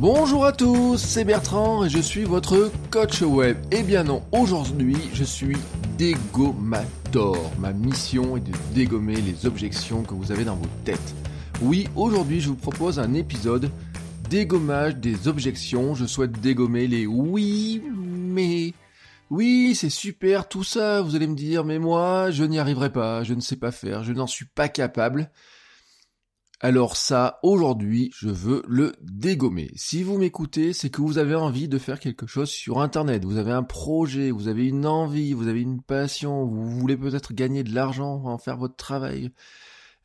Bonjour à tous, c'est Bertrand et je suis votre coach web. Eh bien non, aujourd'hui je suis dégommator. Ma mission est de dégommer les objections que vous avez dans vos têtes. Oui, aujourd'hui je vous propose un épisode dégommage des objections. Je souhaite dégommer les oui, mais... Oui, c'est super tout ça, vous allez me dire, mais moi, je n'y arriverai pas, je ne sais pas faire, je n'en suis pas capable. Alors ça, aujourd'hui, je veux le dégommer. Si vous m'écoutez, c'est que vous avez envie de faire quelque chose sur Internet. Vous avez un projet, vous avez une envie, vous avez une passion, vous voulez peut-être gagner de l'argent, en faire votre travail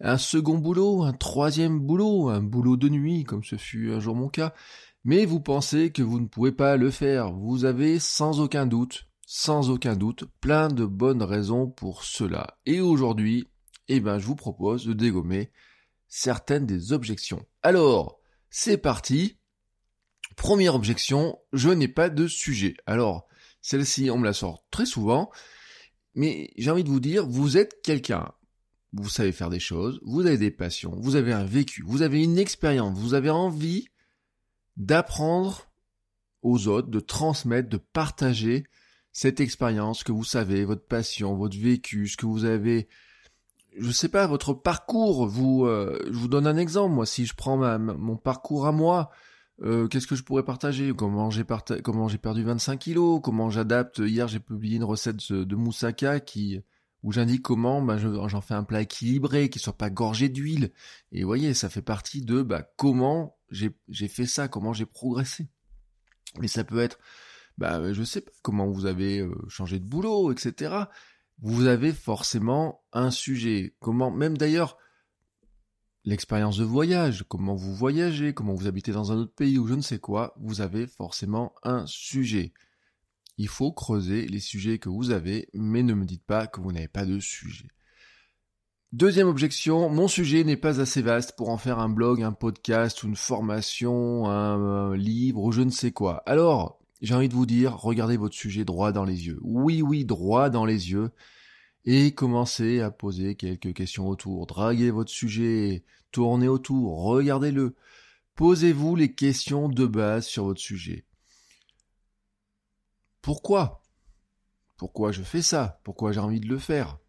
un second boulot, un troisième boulot, un boulot de nuit, comme ce fut un jour mon cas, mais vous pensez que vous ne pouvez pas le faire. Vous avez sans aucun doute, sans aucun doute, plein de bonnes raisons pour cela. Et aujourd'hui, eh ben, je vous propose de dégommer certaines des objections. Alors, c'est parti. Première objection, je n'ai pas de sujet. Alors, celle-ci, on me la sort très souvent, mais j'ai envie de vous dire, vous êtes quelqu'un vous savez faire des choses, vous avez des passions, vous avez un vécu, vous avez une expérience, vous avez envie d'apprendre aux autres, de transmettre, de partager cette expérience que vous savez, votre passion, votre vécu, ce que vous avez, je sais pas, votre parcours. Vous, euh, je vous donne un exemple. Moi, si je prends mon parcours à moi, euh, qu'est-ce que je pourrais partager? Comment j'ai comment j'ai perdu 25 kilos? Comment j'adapte? Hier, j'ai publié une recette de moussaka qui où j'indique comment bah, j'en fais un plat équilibré, qui soit pas gorgé d'huile. Et vous voyez, ça fait partie de bah, comment j'ai fait ça, comment j'ai progressé. Mais ça peut être, bah, je sais pas, comment vous avez euh, changé de boulot, etc. Vous avez forcément un sujet. Comment, même d'ailleurs, l'expérience de voyage, comment vous voyagez, comment vous habitez dans un autre pays ou je ne sais quoi, vous avez forcément un sujet. Il faut creuser les sujets que vous avez, mais ne me dites pas que vous n'avez pas de sujet. Deuxième objection, mon sujet n'est pas assez vaste pour en faire un blog, un podcast, une formation, un, livre ou je ne sais quoi. Alors, j'ai envie de vous dire, regardez votre sujet droit dans les yeux. Oui, oui, droit dans les yeux. Et commencez à poser quelques questions autour. Draguez votre sujet, tournez autour, regardez-le. Posez-vous les questions de base sur votre sujet. Pourquoi? Pourquoi je fais ça? Pourquoi j'ai envie de le faire?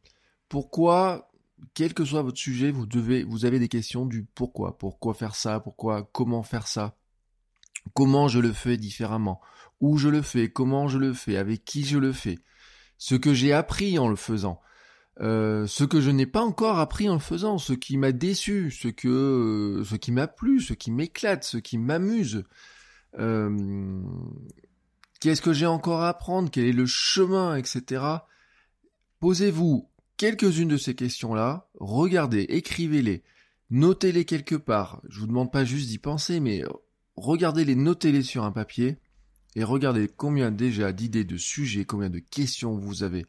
Pourquoi, quel que soit votre sujet, vous vous avez des questions du pourquoi. Pourquoi faire ça? Pourquoi? Comment faire ça? Comment je le fais différemment? Où je le fais Comment je le fais Avec qui je le fais Ce que j'ai appris en le faisant. Euh, ce que je n'ai pas encore appris en le faisant, ce qui m'a déçu, ce que, euh, ce qui m'a plu, ce qui m'éclate, ce qui m'amuse. Euh, Qu'est-ce que j'ai encore à apprendre Quel est le chemin, etc. Posez-vous quelques-unes de ces questions-là, regardez, écrivez-les, notez-les quelque part. Je vous demande pas juste d'y penser, mais regardez-les, notez-les sur un papier et regardez combien déjà d'idées de sujets, combien de questions vous avez.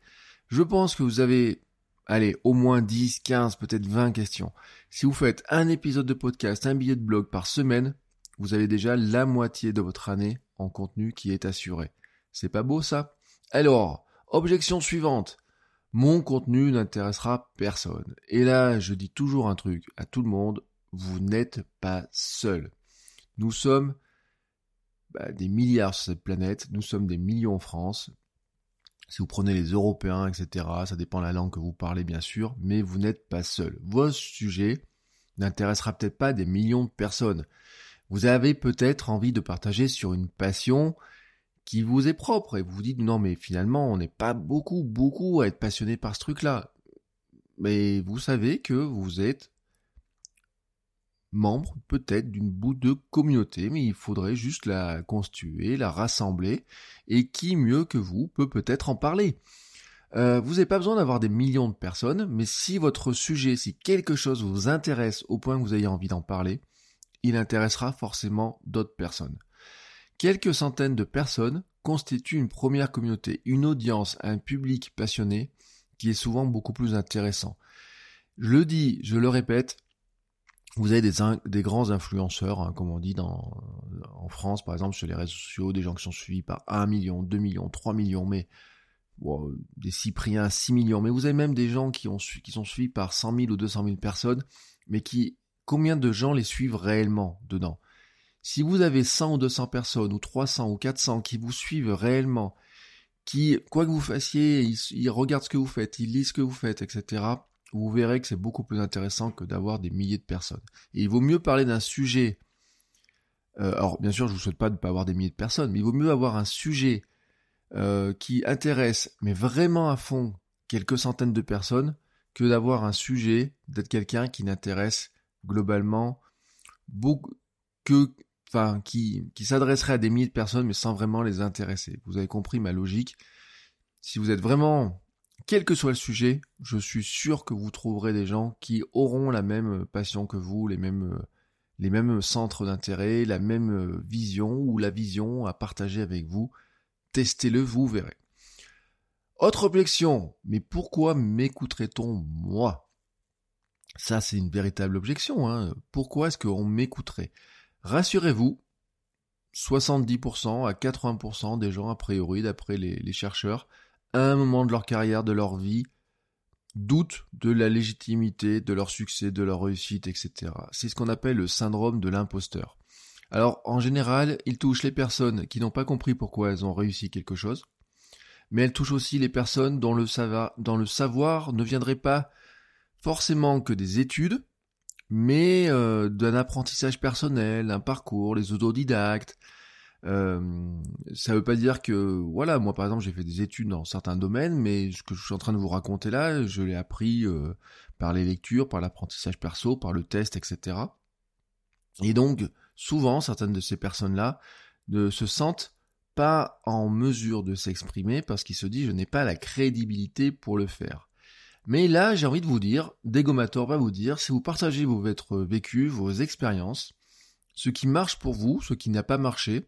Je pense que vous avez, allez, au moins 10, 15, peut-être 20 questions. Si vous faites un épisode de podcast, un billet de blog par semaine, vous avez déjà la moitié de votre année en contenu qui est assuré. C'est pas beau ça? Alors, objection suivante. Mon contenu n'intéressera personne. Et là, je dis toujours un truc à tout le monde, vous n'êtes pas seul. Nous sommes bah, des milliards sur cette planète, nous sommes des millions en France. Si vous prenez les Européens, etc., ça dépend de la langue que vous parlez bien sûr, mais vous n'êtes pas seul. Votre sujet n'intéressera peut-être pas des millions de personnes. Vous avez peut-être envie de partager sur une passion qui vous est propre et vous vous dites non mais finalement on n'est pas beaucoup beaucoup à être passionné par ce truc-là. Mais vous savez que vous êtes membre peut-être d'une bout de communauté, mais il faudrait juste la constituer, la rassembler, et qui mieux que vous peut peut-être en parler. Euh, vous n'avez pas besoin d'avoir des millions de personnes, mais si votre sujet, si quelque chose vous intéresse au point que vous ayez envie d'en parler, il intéressera forcément d'autres personnes. Quelques centaines de personnes constituent une première communauté, une audience, un public passionné qui est souvent beaucoup plus intéressant. Je le dis, je le répète, vous avez des, grands influenceurs, hein, comme on dit en France, par exemple, sur les réseaux sociaux, des gens qui sont suivis par 1 million, 2 millions, 3 millions, mais des Cypriens, 6 millions, mais vous avez même des gens qui, ont, qui sont suivis par 100 000 ou 200 000 personnes, mais qui, combien de gens les suivent réellement dedans? Si vous avez 100 ou 200 personnes, ou 300 ou 400 qui vous suivent réellement, qui, quoi que vous fassiez, ils regardent ce que vous faites, ils lisent ce que vous faites, etc., vous verrez que c'est beaucoup plus intéressant que d'avoir des milliers de personnes. Et il vaut mieux parler d'un sujet. Euh, alors, bien sûr, je vous souhaite pas de ne pas avoir des milliers de personnes, mais il vaut mieux avoir un sujet euh, qui intéresse, mais vraiment à fond, quelques centaines de personnes, que d'avoir un sujet, d'être quelqu'un qui n'intéresse globalement beaucoup, que, enfin, qui, qui s'adresserait à des milliers de personnes, mais sans vraiment les intéresser. Vous avez compris ma logique. Si vous êtes vraiment quel que soit le sujet, je suis sûr que vous trouverez des gens qui auront la même passion que vous, les mêmes, les mêmes centres d'intérêt, la même vision ou la vision à partager avec vous. Testez-le, vous verrez. Autre objection, mais pourquoi m'écouterait-on moi? Ça, c'est une véritable objection. Hein. Pourquoi est-ce qu'on m'écouterait? Rassurez-vous, 70% à 80% des gens, a priori, d'après les chercheurs, un moment de leur carrière, de leur vie, doutent de la légitimité de leur succès, de leur réussite, etc. C'est ce qu'on appelle le syndrome de l'imposteur. Alors, en général, il touche les personnes qui n'ont pas compris pourquoi elles ont réussi quelque chose, mais elle touche aussi les personnes dont le savoir, le savoir ne viendrait pas forcément que des études, mais euh, d'un apprentissage personnel, un parcours, les autodidactes, euh, ça veut pas dire que, voilà, moi par exemple j'ai fait des études dans certains domaines, mais ce que je suis en train de vous raconter là, je l'ai appris euh, par les lectures, par l'apprentissage perso, par le test, etc. Et donc, souvent, certaines de ces personnes-là ne se sentent pas en mesure de s'exprimer parce qu'ils se disent je n'ai pas la crédibilité pour le faire. Mais là, j'ai envie de vous dire, Dégomator va vous dire, si vous partagez votre vécu, vos expériences, ce qui marche pour vous, ce qui n'a pas marché,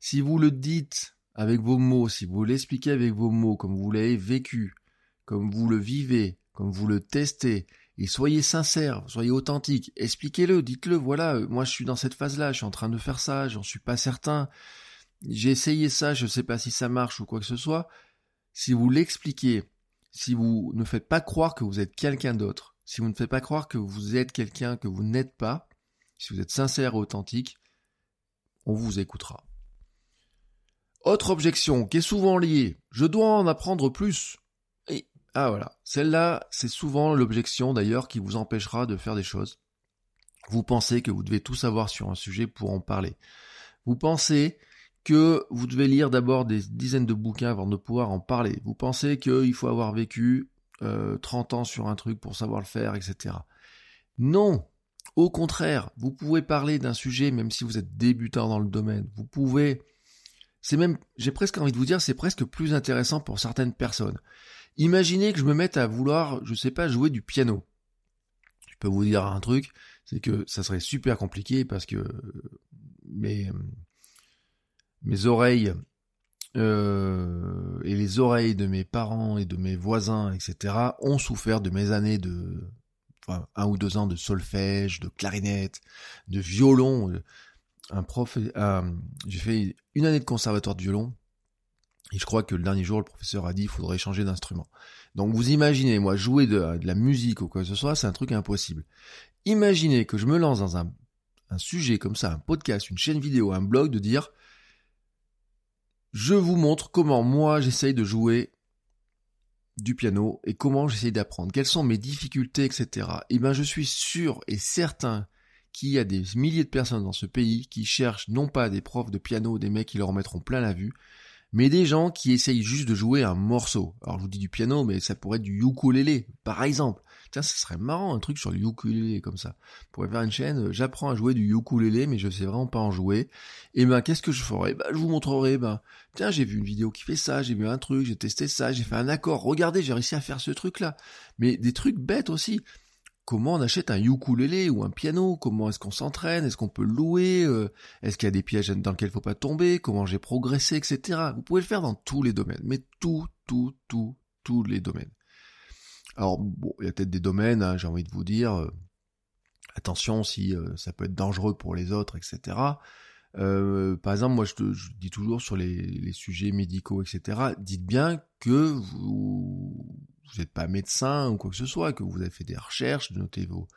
si vous le dites avec vos mots, si vous l'expliquez avec vos mots, comme vous l'avez vécu, comme vous le vivez, comme vous le testez, et soyez sincère, soyez authentique, expliquez-le, dites-le, voilà, euh, moi je suis dans cette phase-là, je suis en train de faire ça, j'en suis pas certain, j'ai essayé ça, je ne sais pas si ça marche ou quoi que ce soit. Si vous l'expliquez, si vous ne faites pas croire que vous êtes quelqu'un d'autre, si vous ne faites pas croire que vous êtes quelqu'un que vous n'êtes pas, si vous êtes sincère et authentique, on vous écoutera. Autre objection qui est souvent liée, je dois en apprendre plus. Ah voilà, celle-là, c'est souvent l'objection d'ailleurs qui vous empêchera de faire des choses. Vous pensez que vous devez tout savoir sur un sujet pour en parler. Vous pensez que vous devez lire d'abord des dizaines de bouquins avant de pouvoir en parler. Vous pensez qu'il faut avoir vécu 30 euh, ans sur un truc pour savoir le faire, etc. Non, au contraire, vous pouvez parler d'un sujet même si vous êtes débutant dans le domaine. Vous pouvez c'est même, j'ai presque envie de vous dire, c'est presque plus intéressant pour certaines personnes. Imaginez que je me mette à vouloir, je sais pas, jouer du piano. Je peux vous dire un truc, c'est que ça serait super compliqué parce que mes, mes oreilles euh, et les oreilles de mes parents et de mes voisins, etc., ont souffert de mes années de enfin, un ou deux ans de solfège, de clarinette, de violon un prof, euh, j'ai fait une année de conservatoire de violon, et je crois que le dernier jour, le professeur a dit qu'il faudrait changer d'instrument. Donc vous imaginez, moi, jouer de, la musique ou quoi que ce soit, c'est un truc impossible. Imaginez que je me lance dans un, un sujet comme ça, un podcast, une chaîne vidéo, un blog, de dire, je vous montre comment moi j'essaye de jouer du piano et comment j'essaye d'apprendre, quelles sont mes difficultés, etc. Et eh ben je suis sûr et certain qu'il y a des milliers de personnes dans ce pays qui cherchent non pas des profs de piano, des mecs qui leur mettront plein la vue, mais des gens qui essayent juste de jouer un morceau. Alors je vous dis du piano, mais ça pourrait être du ukulélé, par exemple. Tiens, ça serait marrant un truc sur le ukulélé comme ça. On pourrait faire une chaîne, euh, j'apprends à jouer du ukulélé, mais je sais vraiment pas en jouer. Et ben qu'est-ce que je ferai Ben je vous montrerai, ben tiens j'ai vu une vidéo qui fait ça, j'ai vu un truc, j'ai testé ça, j'ai fait un accord, regardez j'ai réussi à faire ce truc là. Mais des trucs bêtes aussi comment on achète un ukulélé ou un piano, comment est-ce qu'on s'entraîne, est-ce qu'on peut louer, euh, est-ce qu'il y a des pièges dans lesquels il faut pas tomber, comment j'ai progressé, etc. Vous pouvez le faire dans tous les domaines, mais tout, tout, tout, tous les domaines. Alors bon, il y a peut-être des domaines, hein, j'ai envie de vous dire, euh, attention si euh, ça peut être dangereux pour les autres, etc. par exemple, moi je, dis toujours sur les, sujets médicaux, etc. Dites bien que vous vous n'êtes pas médecin ou quoi que ce soit, que vous avez fait des recherches, notez vos,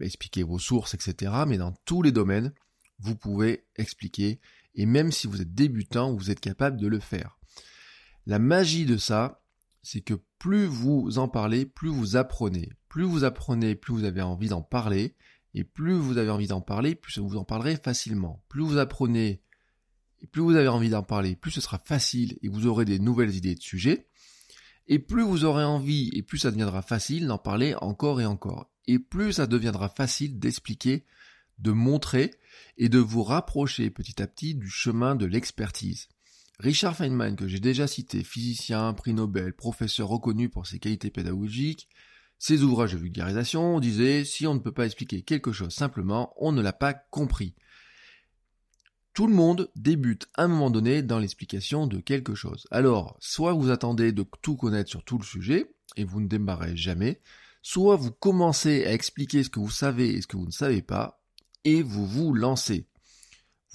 expliquez vos sources, etc. Mais dans tous les domaines, vous pouvez expliquer, et même si vous êtes débutant, vous êtes capable de le faire. La magie de ça, c'est que plus vous en parlez, plus vous apprenez. Plus vous apprenez, plus vous avez envie d'en parler, et plus vous avez envie d'en parler, plus vous en parlerez facilement. Plus vous apprenez, et plus vous avez envie d'en parler, plus ce sera facile, et vous aurez des nouvelles idées de sujets. Et plus vous aurez envie, et plus ça deviendra facile d'en parler encore et encore. Et plus ça deviendra facile d'expliquer, de montrer et de vous rapprocher petit à petit du chemin de l'expertise. Richard Feynman, que j'ai déjà cité, physicien, prix Nobel, professeur reconnu pour ses qualités pédagogiques, ses ouvrages de vulgarisation disait si on ne peut pas expliquer quelque chose simplement, on ne l'a pas compris. Tout le monde débute à un moment donné dans l'explication de quelque chose. Alors, soit vous attendez de tout connaître sur tout le sujet, et vous ne démarrez jamais, soit vous commencez à expliquer ce que vous savez et ce que vous ne savez pas, et vous vous lancez.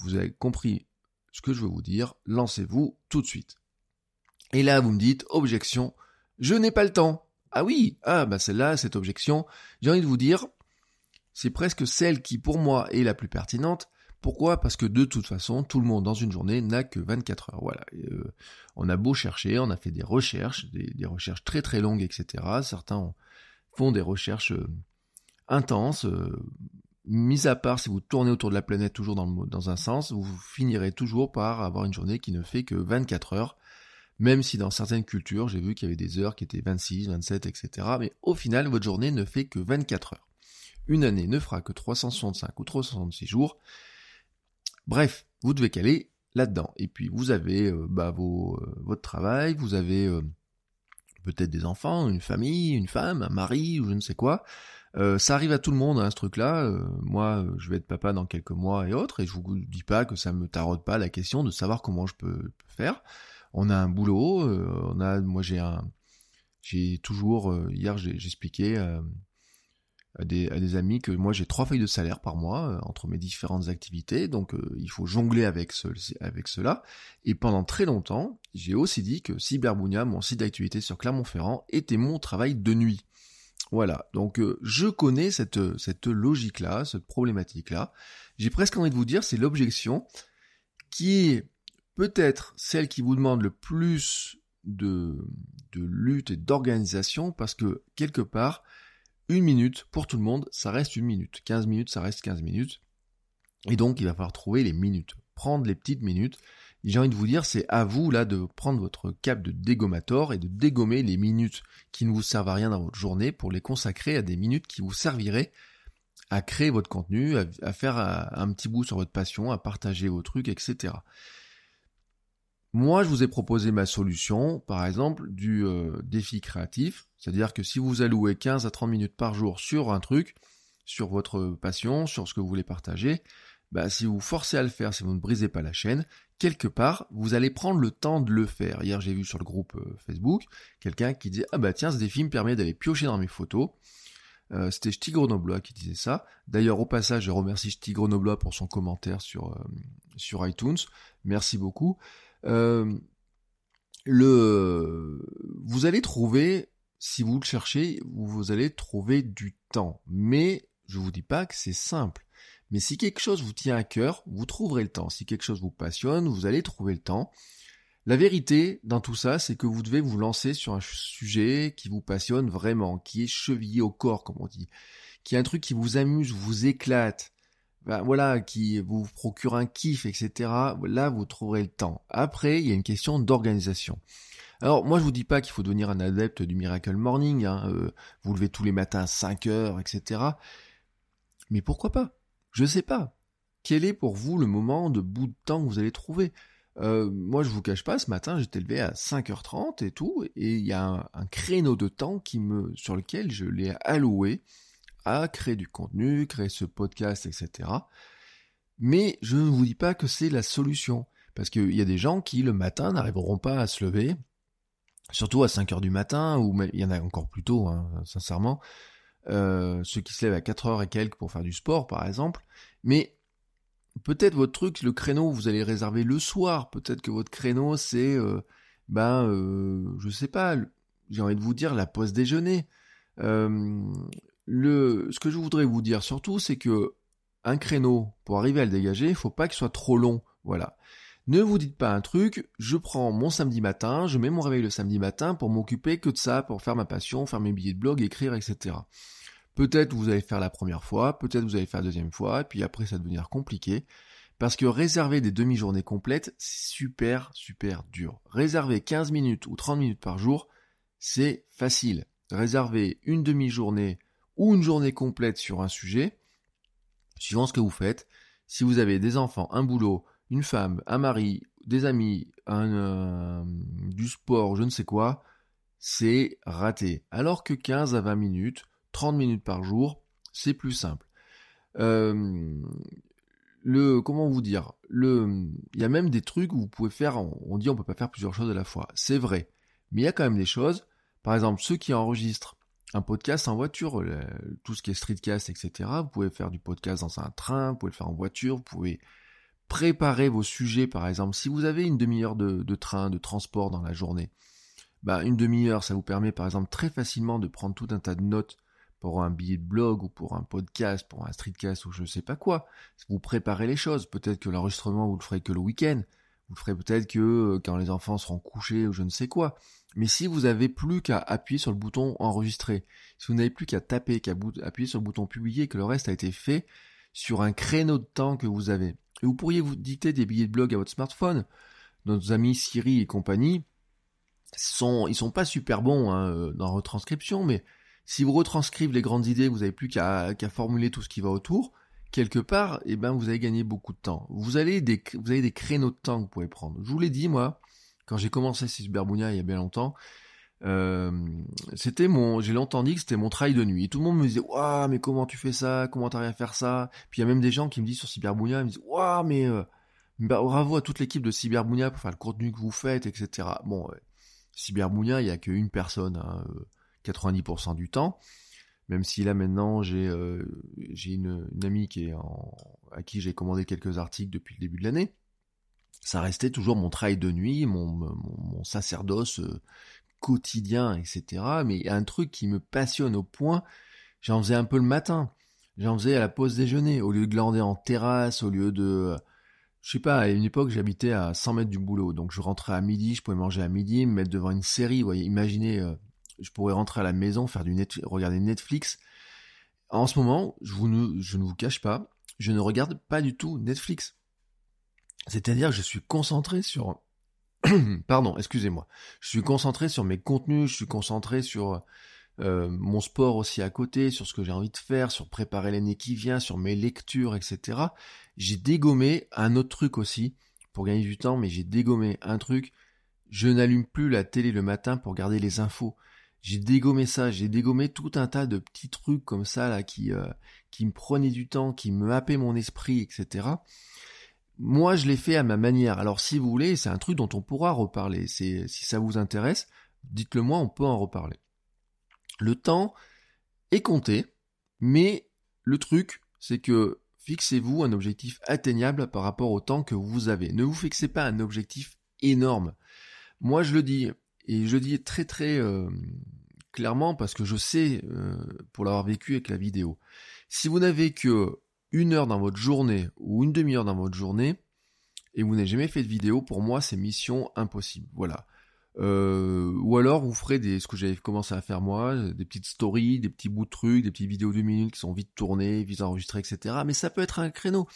Vous avez compris ce que je veux vous dire, lancez-vous tout de suite. Et là, vous me dites, objection, je n'ai pas le temps. Ah oui, ah bah celle-là, cette objection, j'ai envie de vous dire, c'est presque celle qui pour moi est la plus pertinente, pourquoi? Parce que de toute façon, tout le monde dans une journée n'a que 24 heures. Voilà. Euh, on a beau chercher, on a fait des recherches, des, recherches très très longues, etc. Certains font des recherches euh, intenses. Euh, mis à part si vous tournez autour de la planète toujours dans, un sens, vous finirez toujours par avoir une journée qui ne fait que 24 heures. Même si dans certaines cultures, j'ai vu qu'il y avait des heures qui étaient 26, 27, etc. Mais au final, votre journée ne fait que 24 heures. Une année ne fera que 365 ou 366 jours. Bref, vous devez caler là-dedans. Et puis vous avez euh, bah, euh, votre travail, vous avez euh, peut-être des enfants, une famille, une femme, un mari ou je ne sais quoi. ça arrive à tout le monde, hein, ce truc-là. moi, je vais être papa dans quelques mois et autres, et je vous dis pas que ça me taraude pas la question de savoir comment je peux, faire. On a un boulot, on a, moi j'ai un, j'ai toujours, hier j'expliquais à des, amis que moi j'ai trois feuilles de salaire par mois euh, entre mes différentes activités, donc euh, il faut jongler avec, avec cela. Et pendant très longtemps, j'ai aussi dit que Cyberbounia, mon site d'activité sur Clermont-Ferrand, était mon travail de nuit. Voilà, donc euh, je connais cette, cette logique-là, cette problématique-là. J'ai presque envie de vous dire, c'est l'objection qui est peut-être celle qui vous demande le plus de, de lutte et d'organisation, parce que quelque part, une minute pour tout le monde, ça reste une minute. 15 minutes, ça reste 15 minutes. Et donc, il va falloir trouver les minutes. Prendre les petites minutes. J'ai envie de vous dire, c'est à vous, là, de prendre votre cap de dégommator et de dégommer les minutes qui ne vous servent à rien dans votre journée pour les consacrer à des minutes qui vous serviraient à créer votre contenu, à, faire un petit bout sur votre passion, à partager vos trucs, etc. Moi, je vous ai proposé ma solution, par exemple, du euh, défi créatif. C'est-à-dire que si vous allouez 15 à 30 minutes par jour sur un truc, sur votre passion, sur ce que vous voulez partager, bah, si vous forcez à le faire, si vous ne brisez pas la chaîne, quelque part, vous allez prendre le temps de le faire. Hier, j'ai vu sur le groupe euh, Facebook quelqu'un qui disait Ah bah tiens, ce défi me permet d'aller piocher dans mes photos. Euh, C'était Ch'ti Grenoblois qui disait ça. D'ailleurs, au passage, je remercie Ch'ti Grenoblois pour son commentaire sur, euh, iTunes. Merci beaucoup. Vous allez trouver, si vous le cherchez, vous allez trouver du temps. Mais je vous dis pas que c'est simple. Mais si quelque chose vous tient à cœur, vous trouverez le temps. Si quelque chose vous passionne, vous allez trouver le temps. La vérité dans tout ça, c'est que vous devez vous lancer sur un sujet qui vous passionne vraiment, qui est chevillé au corps, comme on dit, qui est un truc qui vous amuse, vous éclate, ben, voilà, qui vous procure un kiff, etc. Là, vous trouverez le temps. Après, il y a une question d'organisation. Alors, moi, je vous dis pas qu'il faut devenir un adepte du Miracle Morning, hein, euh, vous levez tous les matins à 5 heures, etc. Mais pourquoi pas? Je sais pas. Quel est pour vous le moment de bout de temps que vous allez trouver? Euh, moi, je vous cache pas, ce matin, j'étais levé à 5h30 et tout, et il y a un, créneau de temps sur lequel je l'ai alloué à créer du contenu, créer ce podcast, etc. Mais je ne vous dis pas que c'est la solution, parce qu'il y a des gens qui le matin n'arriveront pas à se lever, surtout à 5 heures du matin, ou il y en a encore plus tôt, hein, sincèrement, euh, ceux qui se lèvent à 4 heures et quelques pour faire du sport, par exemple, mais Peut-être votre truc, le créneau, vous allez réserver le soir. Peut-être que votre créneau, c'est, euh, ben, euh, je sais pas, j'ai envie de vous dire la pause déjeuner. Le, ce que je voudrais vous dire surtout, c'est que un créneau, pour arriver à le dégager, il faut pas qu'il soit trop long. Voilà. Ne vous dites pas un truc, je prends mon samedi matin, je mets mon réveil le samedi matin pour m'occuper que de ça, pour faire ma passion, faire mes billets de blog, écrire, etc. Peut-être vous allez faire la première fois, peut-être vous allez faire la deuxième fois, et puis après ça va devenir compliqué. Parce que réserver des demi-journées complètes, c'est super, super dur. Réserver 15 minutes ou 30 minutes par jour, c'est facile. Réserver une demi-journée ou une journée complète sur un sujet, suivant ce que vous faites, si vous avez des enfants, un boulot, une femme, un mari, des amis, euh, du sport, je ne sais quoi, c'est raté. Alors que 15 à 20 minutes, 30 minutes par jour, c'est plus simple. Euh, le comment vous dire il y a même des trucs où vous pouvez faire on dit on peut pas faire plusieurs choses à la fois c'est vrai mais il y a quand même des choses par exemple ceux qui enregistrent un podcast en voiture tout ce qui est streetcast etc vous pouvez faire du podcast dans un train vous pouvez le faire en voiture vous pouvez préparer vos sujets par exemple si vous avez une demi-heure de, de, train de transport dans la journée bah une demi-heure ça vous permet par exemple très facilement de prendre tout un tas de notes pour un billet de blog ou pour un podcast, pour un streetcast ou je ne sais pas quoi. Vous préparez les choses. Peut-être que l'enregistrement, vous le ferez que le week-end. Vous le ferez peut-être que euh, quand les enfants seront couchés ou je ne sais quoi. Mais si vous avez plus qu'à appuyer sur le bouton enregistrer, si vous n'avez plus qu'à taper, qu'à appuyer sur le bouton publier, que le reste a été fait sur un créneau de temps que vous avez. Et vous pourriez vous dicter des billets de blog à votre smartphone. Nos amis Siri et compagnie, sont, ils sont pas super bons hein, euh, dans retranscription, mais si vous retranscrivez les grandes idées, vous n'avez plus qu'à formuler tout ce qui va autour, quelque part, eh ben, vous avez gagné beaucoup de temps. Vous, allez des, vous avez des créneaux de temps que vous pouvez prendre. Je vous l'ai dit, moi, quand j'ai commencé Cyberbounia il y a bien longtemps, euh, c'était mon, j'ai longtemps dit que c'était mon travail de nuit. Tout le monde me disait, waouh, mais comment tu fais ça? Comment t'arrives à faire ça? Puis il y a même des gens qui me disent sur Cyberbounia, ils me disent, waouh, mais, euh, bah, bravo à toute l'équipe de Cyberbounia pour faire le contenu que vous faites, etc. Bon, euh, Cyberbounia, il y a qu'une personne, hein, euh, 90% du temps. Même si là maintenant j'ai euh, j'ai une, amie qui est à qui j'ai commandé quelques articles depuis le début de l'année, ça restait toujours mon travail de nuit, mon, mon, sacerdoce quotidien, etc. Mais il y a un truc qui me passionne au point, j'en faisais un peu le matin, j'en faisais à la pause déjeuner, au lieu de glander en terrasse, au lieu de... Je sais pas, à une époque j'habitais à 100 mètres du boulot, donc je rentrais à midi, je pouvais manger à midi, me mettre devant une série, vous voyez, imaginez euh, je pourrais rentrer à la maison, faire du net, regarder Netflix. En ce moment, je, vous ne, je ne vous cache pas, je ne regarde pas du tout Netflix. C'est-à-dire je suis concentré sur... Pardon, excusez-moi. Je suis concentré sur mes contenus, je suis concentré sur euh, mon sport aussi à côté, sur ce que j'ai envie de faire, sur préparer l'année qui vient, sur mes lectures, etc. J'ai dégommé un autre truc aussi, pour gagner du temps, mais j'ai dégommé un truc. Je n'allume plus la télé le matin pour garder les infos j'ai dégommé ça, j'ai dégommé tout un tas de petits trucs comme ça là qui euh, qui me prenaient du temps, qui me happaient mon esprit, etc. Moi, je l'ai fait à ma manière. Alors, si vous voulez, c'est un truc dont on pourra reparler. Si ça vous intéresse, dites-le moi, on peut en reparler. Le temps est compté, mais le truc, c'est que fixez-vous un objectif atteignable par rapport au temps que vous avez. Ne vous fixez pas un objectif énorme. Moi, je le dis, et je le dis très très euh, clairement parce que je sais, euh, pour l'avoir vécu avec la vidéo, si vous n'avez que une heure dans votre journée ou une demi-heure dans votre journée, et vous n'avez jamais fait de vidéo, pour moi c'est mission impossible. Voilà. Euh, ou alors vous ferez des, ce que j'avais commencé à faire moi, des petites stories, des petits bouts de trucs, des petites vidéos de minutes qui sont vite tournées, vite enregistrées, etc. Mais ça peut être un créneau.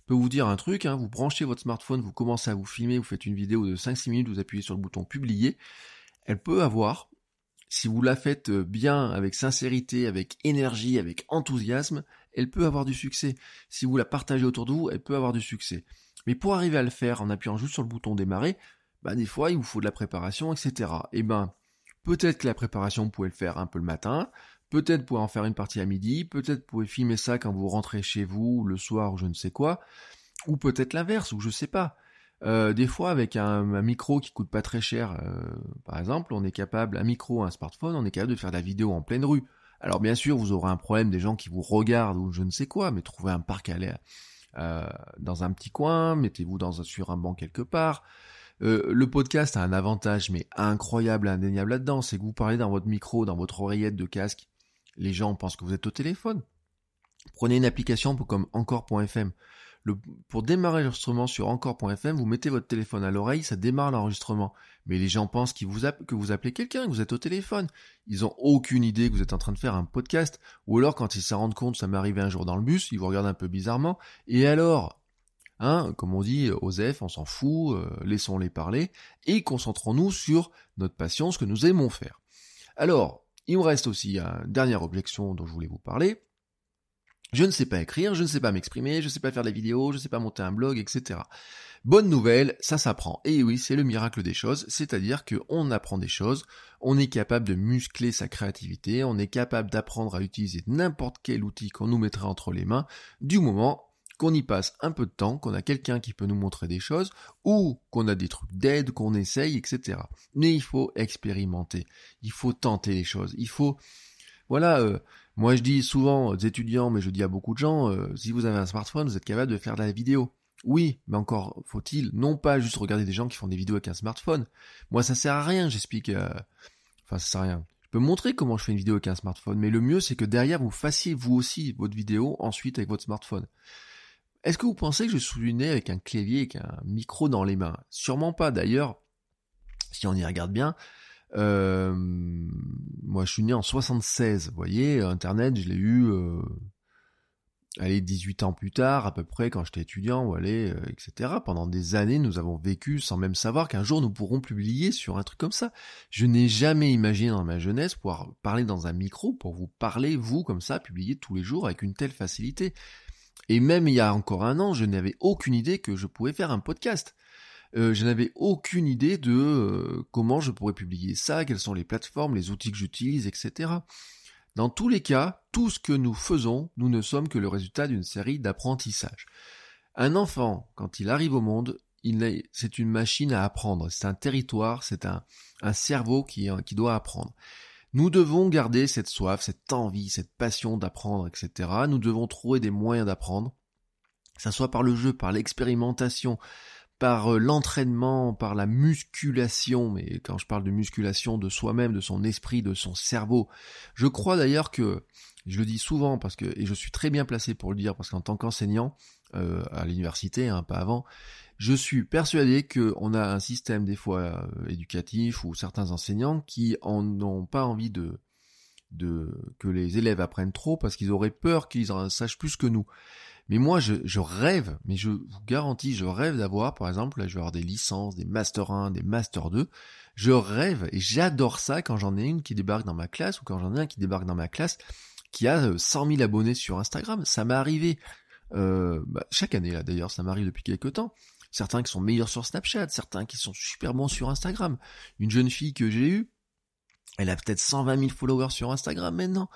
Je peux vous dire un truc, hein, vous branchez votre smartphone, vous commencez à vous filmer, vous faites une vidéo de 5-6 minutes, vous appuyez sur le bouton publier. Elle peut avoir, si vous la faites bien, avec sincérité, avec énergie, avec enthousiasme, elle peut avoir du succès. Si vous la partagez autour de vous, elle peut avoir du succès. Mais pour arriver à le faire en appuyant juste sur le bouton démarrer, bah des fois il vous faut de la préparation, etc. Et eh ben peut-être que la préparation vous pouvez le faire un peu le matin, peut-être vous pouvez en faire une partie à midi, peut-être vous pouvez filmer ça quand vous rentrez chez vous le soir ou je ne sais quoi, ou peut-être l'inverse, ou je sais pas. Euh, des fois, avec un, micro qui coûte pas très cher, euh, par exemple, on est capable, un micro, un smartphone, on est capable de faire de la vidéo en pleine rue. Alors bien sûr, vous aurez un problème des gens qui vous regardent ou je ne sais quoi, mais trouvez un parc à l'air euh, dans un petit coin, mettez-vous dans sur un banc quelque part. Euh, le podcast a un avantage mais incroyable, indéniable là-dedans, c'est que vous parlez dans votre micro, dans votre oreillette de casque. Les gens pensent que vous êtes au téléphone. Prenez une application comme encore.fm pour démarrer l'enregistrement sur encore.fm, vous mettez votre téléphone à l'oreille, ça démarre l'enregistrement. Mais les gens pensent que vous appelez quelqu'un, que vous êtes au téléphone. Ils ont aucune idée que vous êtes en train de faire un podcast. Ou alors, quand ils se rendent compte, ça m'est arrivé un jour dans le bus, ils vous regardent un peu bizarrement. Et alors, hein, comme on dit, Osef, on s'en fout, euh, laissons-les parler, et concentrons-nous sur notre passion, ce que nous aimons faire. Alors, il me reste aussi une dernière objection dont je voulais vous parler je ne sais pas écrire, je ne sais pas m'exprimer, je ne sais pas faire des vidéos, je ne sais pas monter un blog, etc. Bonne nouvelle, ça s'apprend. Et oui, c'est le miracle des choses, c'est-à-dire qu'on apprend des choses, on est capable de muscler sa créativité, on est capable d'apprendre à utiliser n'importe quel outil qu'on nous mettrait entre les mains, du moment qu'on y passe un peu de temps, qu'on a quelqu'un qui peut nous montrer des choses, ou qu'on a des trucs d'aide, qu'on essaye, etc. Mais il faut expérimenter, il faut tenter les choses, il faut... Voilà, euh, moi, je dis souvent aux étudiants, mais je dis à beaucoup de gens, euh, si vous avez un smartphone, vous êtes capable de faire de la vidéo. Oui, mais encore faut-il non pas juste regarder des gens qui font des vidéos avec un smartphone. Moi, ça sert à rien, j'explique. Euh, enfin, ça sert à rien. Je peux montrer comment je fais une vidéo avec un smartphone, mais le mieux, c'est que derrière, vous fassiez vous aussi votre vidéo ensuite avec votre smartphone. Est-ce que vous pensez que je suis né avec un clavier, avec un micro dans les mains? Sûrement pas. D'ailleurs, si on y regarde bien, euh, moi, je suis né en 76, vous voyez, Internet, je l'ai eu, euh, allez, 18 ans plus tard, à peu près, quand j'étais étudiant, allez, euh, etc. Pendant des années, nous avons vécu sans même savoir qu'un jour nous pourrons publier sur un truc comme ça. Je n'ai jamais imaginé dans ma jeunesse pouvoir parler dans un micro pour vous parler, vous, comme ça, publier tous les jours avec une telle facilité. Et même il y a encore un an, je n'avais aucune idée que je pouvais faire un podcast. Euh, je n'avais aucune idée de euh, comment je pourrais publier ça, quelles sont les plateformes, les outils que j'utilise, etc. Dans tous les cas, tout ce que nous faisons, nous ne sommes que le résultat d'une série d'apprentissages. Un enfant, quand il arrive au monde, c'est une machine à apprendre, c'est un territoire, c'est un, cerveau qui, qui doit apprendre. Nous devons garder cette soif, cette envie, cette passion d'apprendre, etc. Nous devons trouver des moyens d'apprendre, que ce soit par le jeu, par l'expérimentation, par euh, l'entraînement, par la musculation, mais quand je parle de musculation de soi-même, de son esprit, de son cerveau, je crois d'ailleurs que, je le dis souvent parce que, et je suis très bien placé pour le dire, parce qu'en tant qu'enseignant, euh, à l'université, hein, pas avant, je suis persuadé qu'on a un système des fois euh, éducatif ou certains enseignants qui en ont pas envie de, de que les élèves apprennent trop parce qu'ils auraient peur qu'ils en sachent plus que nous. Mais moi, je, rêve, mais je vous garantis, je rêve d'avoir, par exemple, là, je vais avoir des licences, des Master 1, des Master 2. Je rêve et j'adore ça quand j'en ai une qui débarque dans ma classe ou quand j'en ai un qui débarque dans ma classe qui a 100 euh, 000 abonnés sur Instagram. Ça m'est arrivé euh, bah, chaque année, là, d'ailleurs, ça m'arrive depuis quelques temps. Certains qui sont meilleurs sur Snapchat, certains qui sont super bons sur Instagram. Une jeune fille que j'ai eue, elle a peut-être 120 000 followers sur Instagram maintenant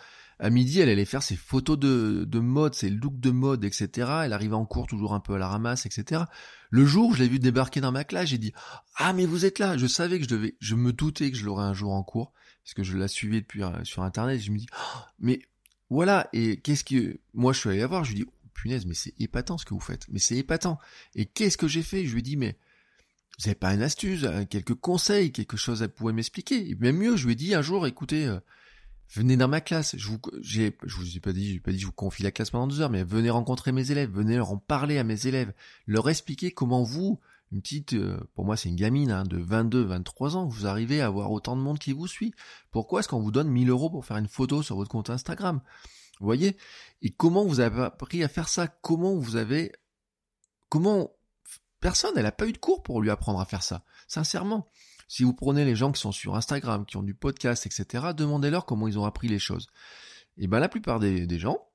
à midi, elle allait faire ses photos de, de mode, ses looks de mode, etc. Elle arrivait en cours toujours un peu à la ramasse, etc. Le jour où je l'ai vu débarquer dans ma classe, j'ai dit ah mais vous êtes là. Je savais que je devais, je me doutais que je l'aurais un jour en cours parce que je la suivais depuis euh, sur internet. je me dis oh, mais voilà et qu'est-ce que moi je suis allé la voir? Je lui dis oh, punaise mais c'est épatant ce que vous faites. Mais c'est épatant. Et qu'est-ce que j'ai fait? Je lui dis mais vous avez pas une astuce, quelques conseils, quelque chose à pouvoir m'expliquer. Et même mieux, je lui ai dit un jour, écoutez, euh, venez dans ma classe. Je vous, j'ai, je vous ai pas dit, j'ai pas dit je vous confie la classe pendant deux heures, mais venez rencontrer mes élèves, venez leur en parler à mes élèves, leur expliquer comment vous, une petite, euh, pour moi c'est une gamine hein, de 22, 23 ans, vous arrivez à avoir autant de monde qui vous suit. Pourquoi est-ce qu'on vous donne 1000 euros pour faire une photo sur votre compte Instagram? Vous voyez? Et comment vous avez appris à faire ça? Comment vous avez... Comment... Personne, elle n'a pas eu de cours pour lui apprendre à faire ça. Sincèrement. Si vous prenez les gens qui sont sur Instagram, qui ont du podcast, etc., demandez-leur comment ils ont appris les choses. Et ben la plupart des gens,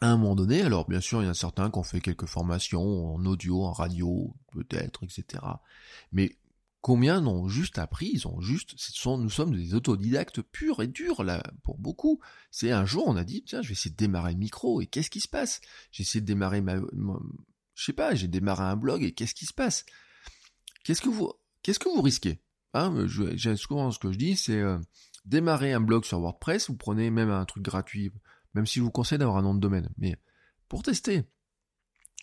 à un moment donné, alors bien sûr, il y en a certains qui ont fait quelques formations en audio, en radio, peut-être, etc. Mais combien n'ont juste appris? Ils ont juste, nous sommes des autodidactes purs et durs là pour beaucoup. C'est un jour, on a dit tiens, je vais essayer de démarrer le micro et qu'est-ce qui se passe? J'ai essayé de démarrer ma, je sais pas, j'ai démarré un blog et qu'est-ce qui se passe? Qu'est-ce que vous, qu'est-ce que vous risquez? Hein, je, souvent ce que je dis, c'est euh, démarrer un blog sur WordPress. Vous prenez même un truc gratuit même si je vous conseille d'avoir un nom de domaine. Mais pour tester,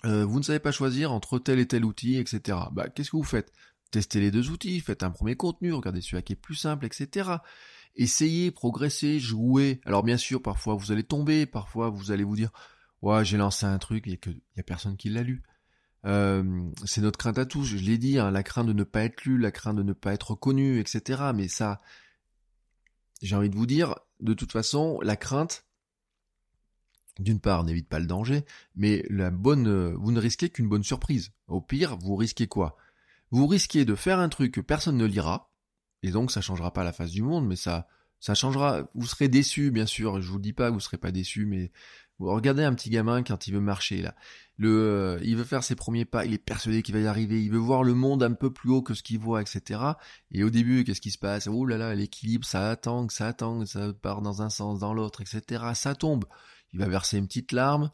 euh, vous ne savez pas choisir entre tel et tel outil, etc. Bah, qu'est-ce que vous faites? Testez les deux outils, faites un premier contenu, regardez celui qui est plus simple, etc. Essayez, progressez, jouez. Alors bien sûr, parfois vous allez tomber, parfois vous allez vous dire, ouais, j'ai lancé un truc, il n'y a, personne qui l'a lu. Euh, c'est notre crainte à tous, je l'ai dit, hein, la crainte de ne pas être lu, la crainte de ne pas être connu, etc. Mais ça, j'ai envie de vous dire, de toute façon, la crainte, d'une part, n'évite pas le danger, mais la bonne, vous ne risquez qu'une bonne surprise. Au pire, vous risquez quoi? Vous risquez de faire un truc que personne ne lira, et donc ça changera pas la face du monde, mais ça, ça changera. Vous serez déçu, bien sûr. Je vous dis pas vous serez pas déçu, mais regardez un petit gamin quand il veut marcher là. Le, euh, il veut faire ses premiers pas, il est persuadé qu'il va y arriver, il veut voir le monde un peu plus haut que ce qu'il voit, etc. Et au début, qu'est-ce qui se passe? Oh là là, l'équilibre, ça attend, ça attend, ça part dans un sens, dans l'autre, etc. Ça tombe il va verser une petite larme,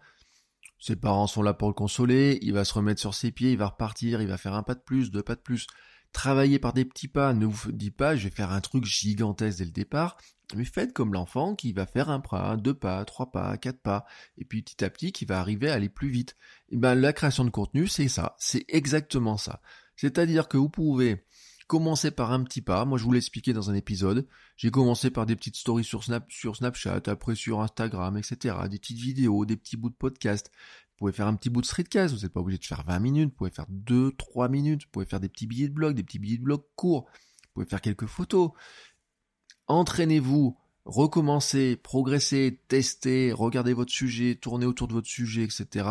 ses parents sont là pour le consoler, il va se remettre sur ses pieds, il va repartir, il va faire un pas de plus, deux pas de plus. Travaillez par des petits pas, ne vous dites pas je vais faire un truc gigantesque dès le départ, mais faites comme l'enfant qui va faire un pas, deux pas, trois pas, quatre pas, et puis petit à petit qui va arriver à aller plus vite. Et eh ben la création de contenu, c'est ça, c'est exactement ça. C'est-à-dire que vous pouvez Commencez par un petit pas. Moi, je vous l'ai expliqué dans un épisode. J'ai commencé par des petites stories sur Snapchat, après sur Instagram, etc. Des petites vidéos, des petits bouts de podcast. Vous pouvez faire un petit bout de streetcast. Vous n'êtes pas obligé de faire 20 minutes. Vous pouvez faire 2, 3 minutes. Vous pouvez faire des petits billets de blog, des petits billets de blog courts. Vous pouvez faire quelques photos. Entraînez-vous. Recommencez, progressez, testez, regardez votre sujet, tournez autour de votre sujet, etc.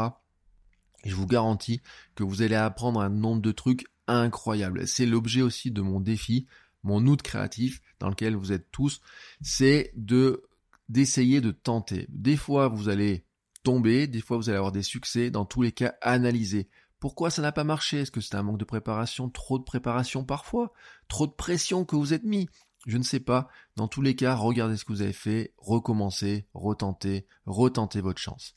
Et je vous garantis que vous allez apprendre un nombre de trucs incroyable. C'est l'objet aussi de mon défi, mon août créatif dans lequel vous êtes tous, c'est de d'essayer de tenter. Des fois, vous allez tomber, des fois, vous allez avoir des succès. Dans tous les cas, analysez. Pourquoi ça n'a pas marché? Est-ce que c'est un manque de préparation Trop de préparation parfois? Trop de pression que vous êtes mis? Je ne sais pas. Dans tous les cas, regardez ce que vous avez fait, recommencez, retentez, retentez votre chance.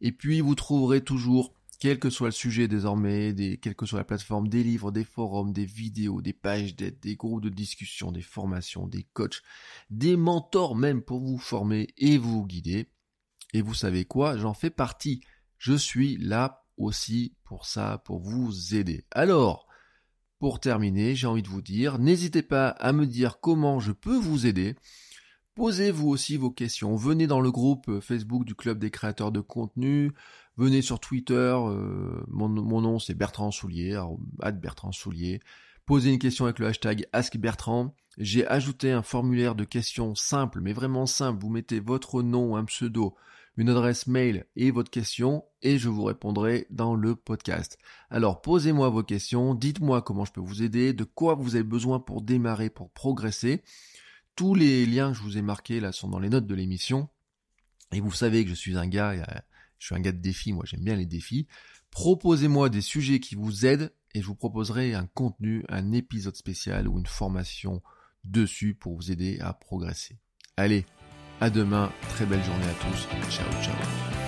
Et puis, vous trouverez toujours quel que soit le sujet désormais, des, quelle que soit la plateforme, des livres, des forums, des vidéos, des pages d'aide, des groupes de discussion, des formations, des coachs, des mentors même pour vous former et vous guider. Et vous savez quoi, j'en fais partie. Je suis là aussi pour ça, pour vous aider. Alors, pour terminer, j'ai envie de vous dire, n'hésitez pas à me dire comment je peux vous aider. Posez-vous aussi vos questions. Venez dans le groupe Facebook du Club des créateurs de contenu. Venez sur Twitter, euh, mon, nom c'est Bertrand Soulier, Bertrand Soulier. Posez une question avec le hashtag AskBertrand. J'ai ajouté un formulaire de questions simple, mais vraiment simple. Vous mettez votre nom, un pseudo, une adresse mail et votre question, et je vous répondrai dans le podcast. Alors posez-moi vos questions, dites-moi comment je peux vous aider, de quoi vous avez besoin pour démarrer, pour progresser. Tous les liens que je vous ai marqués là sont dans les notes de l'émission. Et vous savez que je suis un gars, je suis un gars de défi, moi j'aime bien les défis. Proposez-moi des sujets qui vous aident et je vous proposerai un contenu, un épisode spécial ou une formation dessus pour vous aider à progresser. Allez, à demain, très belle journée à tous, ciao ciao.